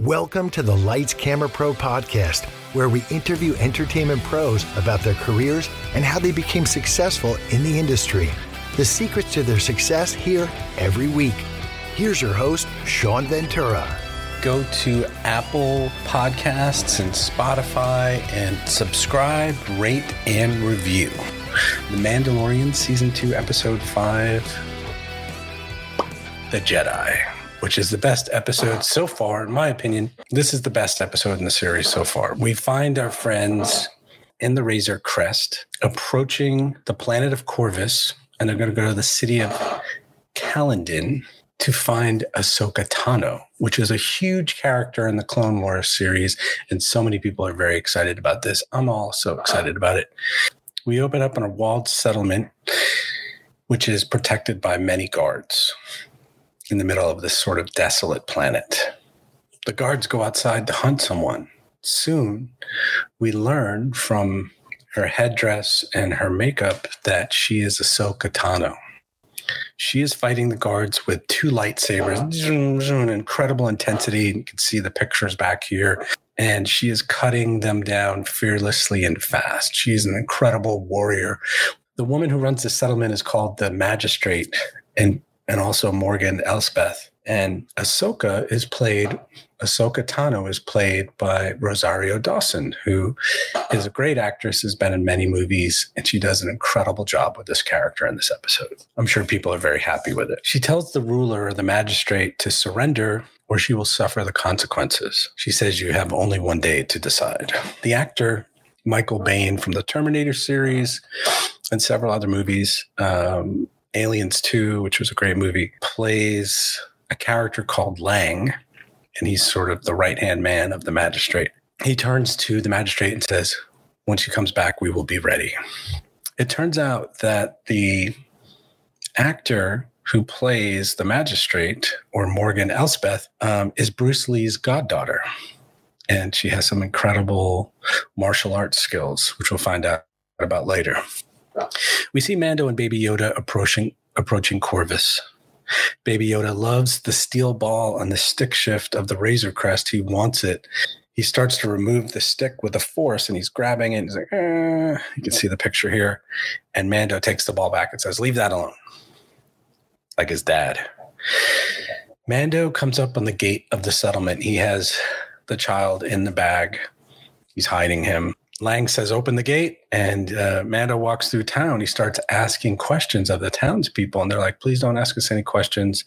Welcome to the Lights Camera Pro podcast, where we interview entertainment pros about their careers and how they became successful in the industry. The secrets to their success here every week. Here's your host, Sean Ventura. Go to Apple Podcasts and Spotify and subscribe, rate, and review. The Mandalorian Season 2, Episode 5 The Jedi which is the best episode so far, in my opinion. This is the best episode in the series so far. We find our friends in the Razor Crest approaching the planet of Corvus, and they're going to go to the city of Calodan to find Ahsoka Tano, which is a huge character in the Clone Wars series. And so many people are very excited about this. I'm also excited about it. We open up in a walled settlement, which is protected by many guards in the middle of this sort of desolate planet. The guards go outside to hunt someone. Soon, we learn from her headdress and her makeup that she is Ahsoka Tano. She is fighting the guards with two lightsabers, zoom, zoom, incredible intensity. You can see the pictures back here. And she is cutting them down fearlessly and fast. She's an incredible warrior. The woman who runs the settlement is called the magistrate, and and also Morgan Elsbeth. And Ahsoka is played, Ahsoka Tano is played by Rosario Dawson, who is a great actress, has been in many movies, and she does an incredible job with this character in this episode. I'm sure people are very happy with it. She tells the ruler or the magistrate to surrender or she will suffer the consequences. She says you have only one day to decide. The actor, Michael Biehn from the Terminator series and several other movies, um, Aliens 2, which was a great movie, plays a character called Lang, and he's sort of the right hand man of the magistrate. He turns to the magistrate and says, Once she comes back, we will be ready. It turns out that the actor who plays the magistrate, or Morgan Elsbeth, um, is Bruce Lee's goddaughter. And she has some incredible martial arts skills, which we'll find out about later. We see Mando and Baby Yoda approaching approaching Corvus. Baby Yoda loves the steel ball on the stick shift of the Razor Crest. He wants it. He starts to remove the stick with the force and he's grabbing it. He's like, eh. you can see the picture here. And Mando takes the ball back and says, Leave that alone. Like his dad. Mando comes up on the gate of the settlement. He has the child in the bag. He's hiding him. Lang says, open the gate. And uh, Mando walks through town. He starts asking questions of the townspeople. And they're like, please don't ask us any questions.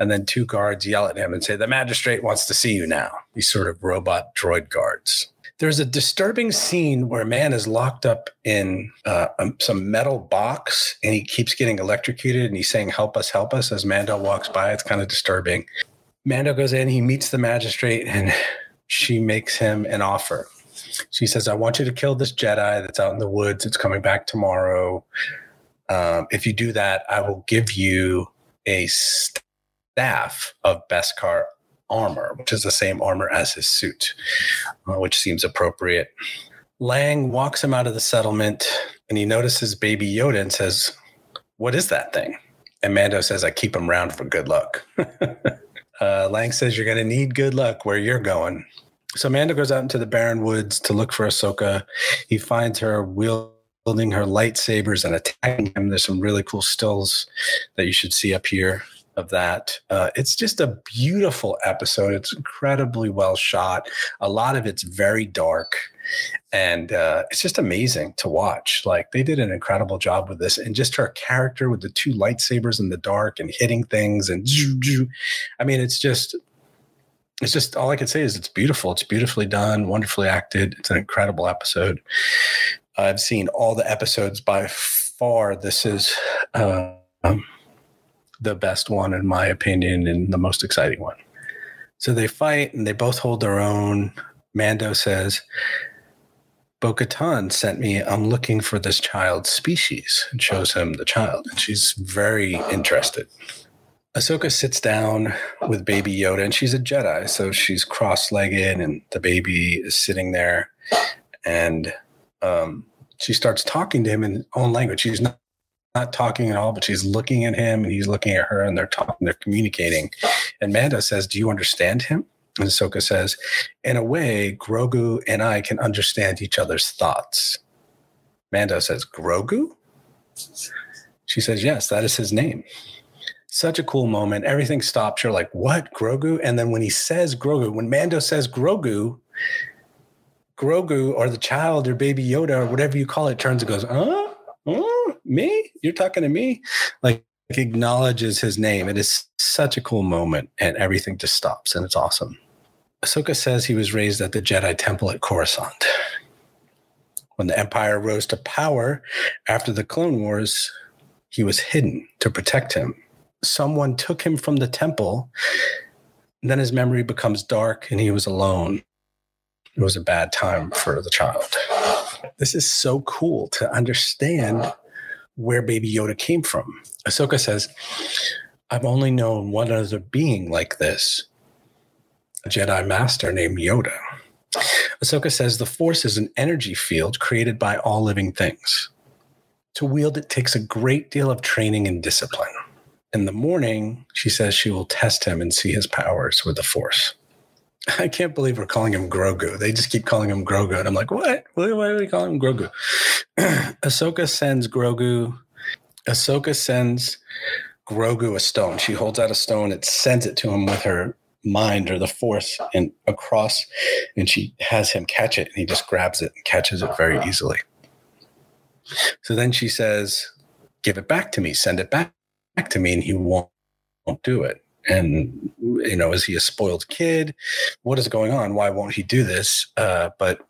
And then two guards yell at him and say, the magistrate wants to see you now. These sort of robot droid guards. There's a disturbing scene where a man is locked up in uh, um, some metal box and he keeps getting electrocuted and he's saying, help us, help us as Mando walks by. It's kind of disturbing. Mando goes in, he meets the magistrate, and she makes him an offer she says, I want you to kill this Jedi that's out in the woods. It's coming back tomorrow. Um, if you do that, I will give you a staff of Beskar armor, which is the same armor as his suit, uh, which seems appropriate. Lang walks him out of the settlement and he notices baby Yoda and says, What is that thing? And Mando says, I keep him around for good luck. uh, Lang says, You're going to need good luck where you're going. So Mando goes out into the barren woods to look for Ahsoka. He finds her wielding her lightsabers and attacking him. There's some really cool stills that you should see up here of that. Uh, it's just a beautiful episode. It's incredibly well shot. A lot of it's very dark, and uh, it's just amazing to watch. Like they did an incredible job with this, and just her character with the two lightsabers in the dark and hitting things, and I mean, it's just it's just all I can say is it's beautiful. It's beautifully done, wonderfully acted. It's an incredible episode. I've seen all the episodes by far. This is um, the best one, in my opinion, and the most exciting one. So they fight and they both hold their own. Mando says, Bo Katan sent me, I'm looking for this child's species, and shows him the child. And she's very interested. Ahsoka sits down with baby Yoda, and she's a Jedi, so she's cross-legged, and the baby is sitting there, and um, she starts talking to him in own language. She's not, not talking at all, but she's looking at him, and he's looking at her, and they're talking, they're communicating. And Mando says, "Do you understand him?" And Ahsoka says, In a way, Grogu and I can understand each other's thoughts. Mando says, Grogu? She says, Yes, that is his name. Such a cool moment. Everything stops. You're like, What? Grogu? And then when he says Grogu, when Mando says Grogu, Grogu or the child or baby Yoda or whatever you call it turns and goes, Huh? Huh? Me? You're talking to me? Like, acknowledges his name. It is such a cool moment, and everything just stops, and it's awesome. Ahsoka says he was raised at the Jedi Temple at Coruscant. When the Empire rose to power after the Clone Wars, he was hidden to protect him. Someone took him from the temple. Then his memory becomes dark and he was alone. It was a bad time for the child. This is so cool to understand where Baby Yoda came from. Ahsoka says, I've only known one other being like this a Jedi Master named Yoda. Ahsoka says the Force is an energy field created by all living things. To wield it takes a great deal of training and discipline. In the morning, she says she will test him and see his powers with the Force. I can't believe we're calling him Grogu. They just keep calling him Grogu. And I'm like, what? Why, are we calling him Grogu? Ahsoka sends Grogu. Ahsoka sends Grogu a stone. She holds out a stone. It sends it to him with her mind or the force and across, and she has him catch it, and he just grabs it and catches it very easily. So then she says, "Give it back to me. Send it back, back to me," and he won't, won't do it. And you know, is he a spoiled kid? What is going on? Why won't he do this? Uh, but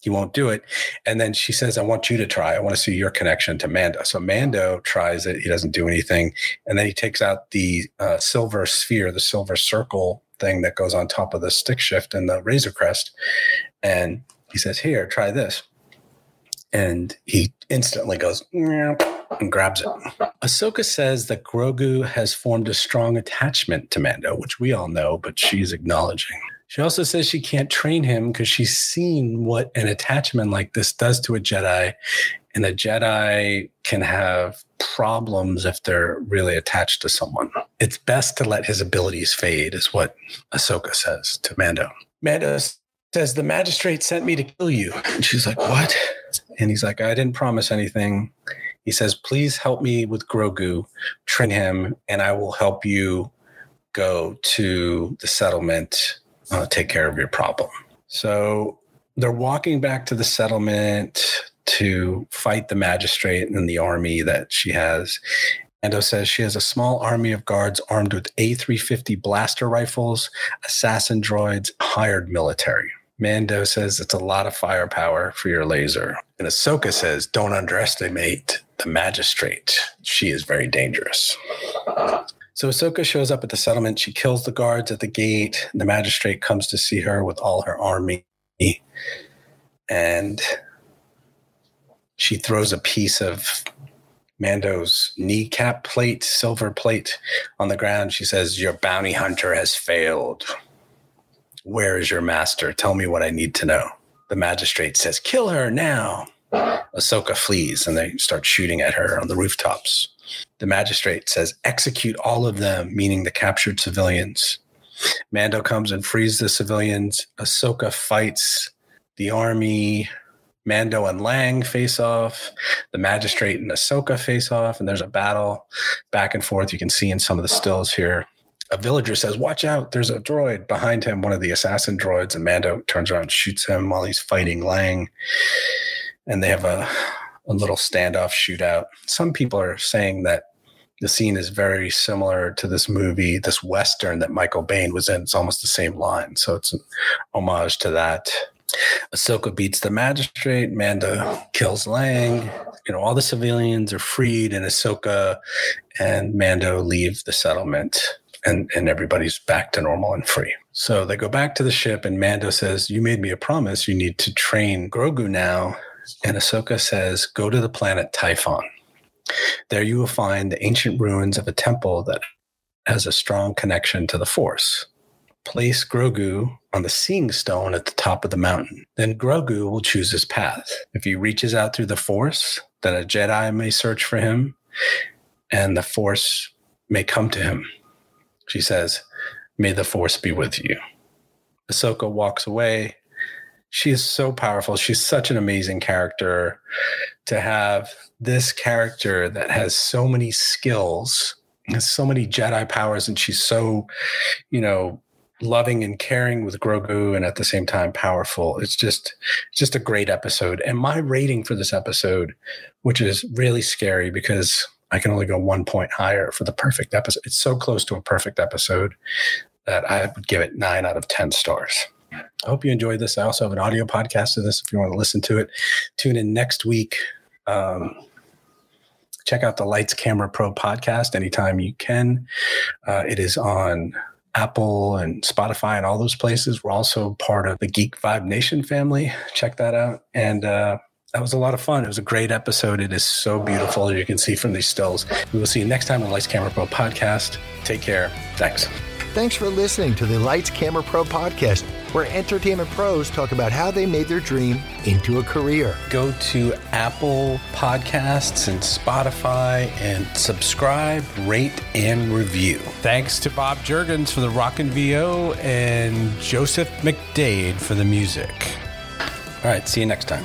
he won't do it. And then she says, I want you to try. I want to see your connection to Mando. So Mando tries it. He doesn't do anything. And then he takes out the uh, silver sphere, the silver circle thing that goes on top of the stick shift and the razor crest. And he says, Here, try this. And he instantly goes and grabs it. Ahsoka says that Grogu has formed a strong attachment to Mando, which we all know, but she's acknowledging. She also says she can't train him because she's seen what an attachment like this does to a Jedi. And a Jedi can have problems if they're really attached to someone. It's best to let his abilities fade, is what Ahsoka says to Mando. Mando says, The magistrate sent me to kill you. And she's like, What? And he's like, I didn't promise anything. He says, Please help me with Grogu, train him, and I will help you go to the settlement uh, take care of your problem. So they're walking back to the settlement to fight the magistrate and the army that she has. Mando says she has a small army of guards armed with A350 blaster rifles, assassin droids, hired military. Mando says it's a lot of firepower for your laser. And Ahsoka says, don't underestimate the magistrate. She is very dangerous. So Ahsoka shows up at the settlement. She kills the guards at the gate. The magistrate comes to see her with all her army. And she throws a piece of Mando's kneecap plate, silver plate, on the ground. She says, Your bounty hunter has failed. Where is your master? Tell me what I need to know. The magistrate says, Kill her now. Ahsoka flees and they start shooting at her on the rooftops. The magistrate says, execute all of them, meaning the captured civilians. Mando comes and frees the civilians. Ahsoka fights the army. Mando and Lang face off. The magistrate and Ahsoka face off, and there's a battle back and forth. You can see in some of the stills here. A villager says, Watch out, there's a droid behind him, one of the assassin droids. And Mando turns around and shoots him while he's fighting Lang. And they have a a little standoff shootout. Some people are saying that the scene is very similar to this movie, this Western that Michael Biehn was in. It's almost the same line. So it's an homage to that. Ahsoka beats the magistrate. Mando kills Lang. You know, all the civilians are freed, and Ahsoka and Mando leave the settlement, and, and everybody's back to normal and free. So they go back to the ship, and Mando says, You made me a promise. You need to train Grogu now and Ahsoka says, Go to the planet Tython. There you will find the ancient ruins of a temple that has a strong connection to the Force. Place Grogu on the seeing stone at the top of the mountain. Then Grogu will choose his path. If he reaches out through the Force, then a Jedi may search for him and the Force may come to him. She says, May the Force be with you. Ahsoka walks away. She is so powerful. She's such an amazing character to have this character that has so many skills, has so many Jedi powers, and she's so, you know, loving and caring with Grogu and at the same time powerful. It's just just a great episode. And my rating for this episode, which is really scary because I can only go one point higher for the perfect episode. It's so close to a perfect episode that I would give it nine out of 10 stars. I hope you enjoyed this. I also have an audio podcast of this if you want to listen to it. Tune in next week. Um, check out the Lights Camera Pro podcast anytime you can. Uh, it is on Apple and Spotify and all those places. We're also part of the Geek Vibe Nation family. Check that out. And uh, that was a lot of fun. It was a great episode. It is so beautiful, as you can see from these stills. We will see you next time on Lights Camera Pro podcast. Take care. Thanks. Thanks for listening to the Lights Camera Pro podcast, where entertainment pros talk about how they made their dream into a career. Go to Apple Podcasts and Spotify and subscribe, rate, and review. Thanks to Bob Jurgens for the Rockin' VO and Joseph McDade for the music. All right, see you next time.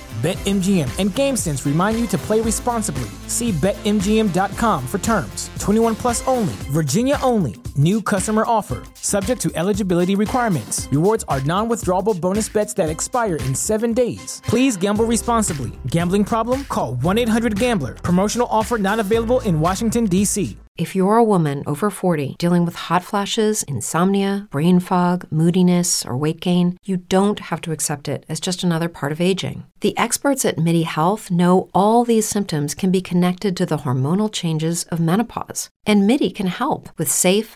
BetMGM and GameSense remind you to play responsibly. See BetMGM.com for terms. 21 plus only, Virginia only. New customer offer, subject to eligibility requirements. Rewards are non withdrawable bonus bets that expire in seven days. Please gamble responsibly. Gambling problem? Call 1 800 Gambler. Promotional offer not available in Washington, D.C. If you're a woman over 40 dealing with hot flashes, insomnia, brain fog, moodiness, or weight gain, you don't have to accept it as just another part of aging. The experts at MIDI Health know all these symptoms can be connected to the hormonal changes of menopause. And MIDI can help with safe,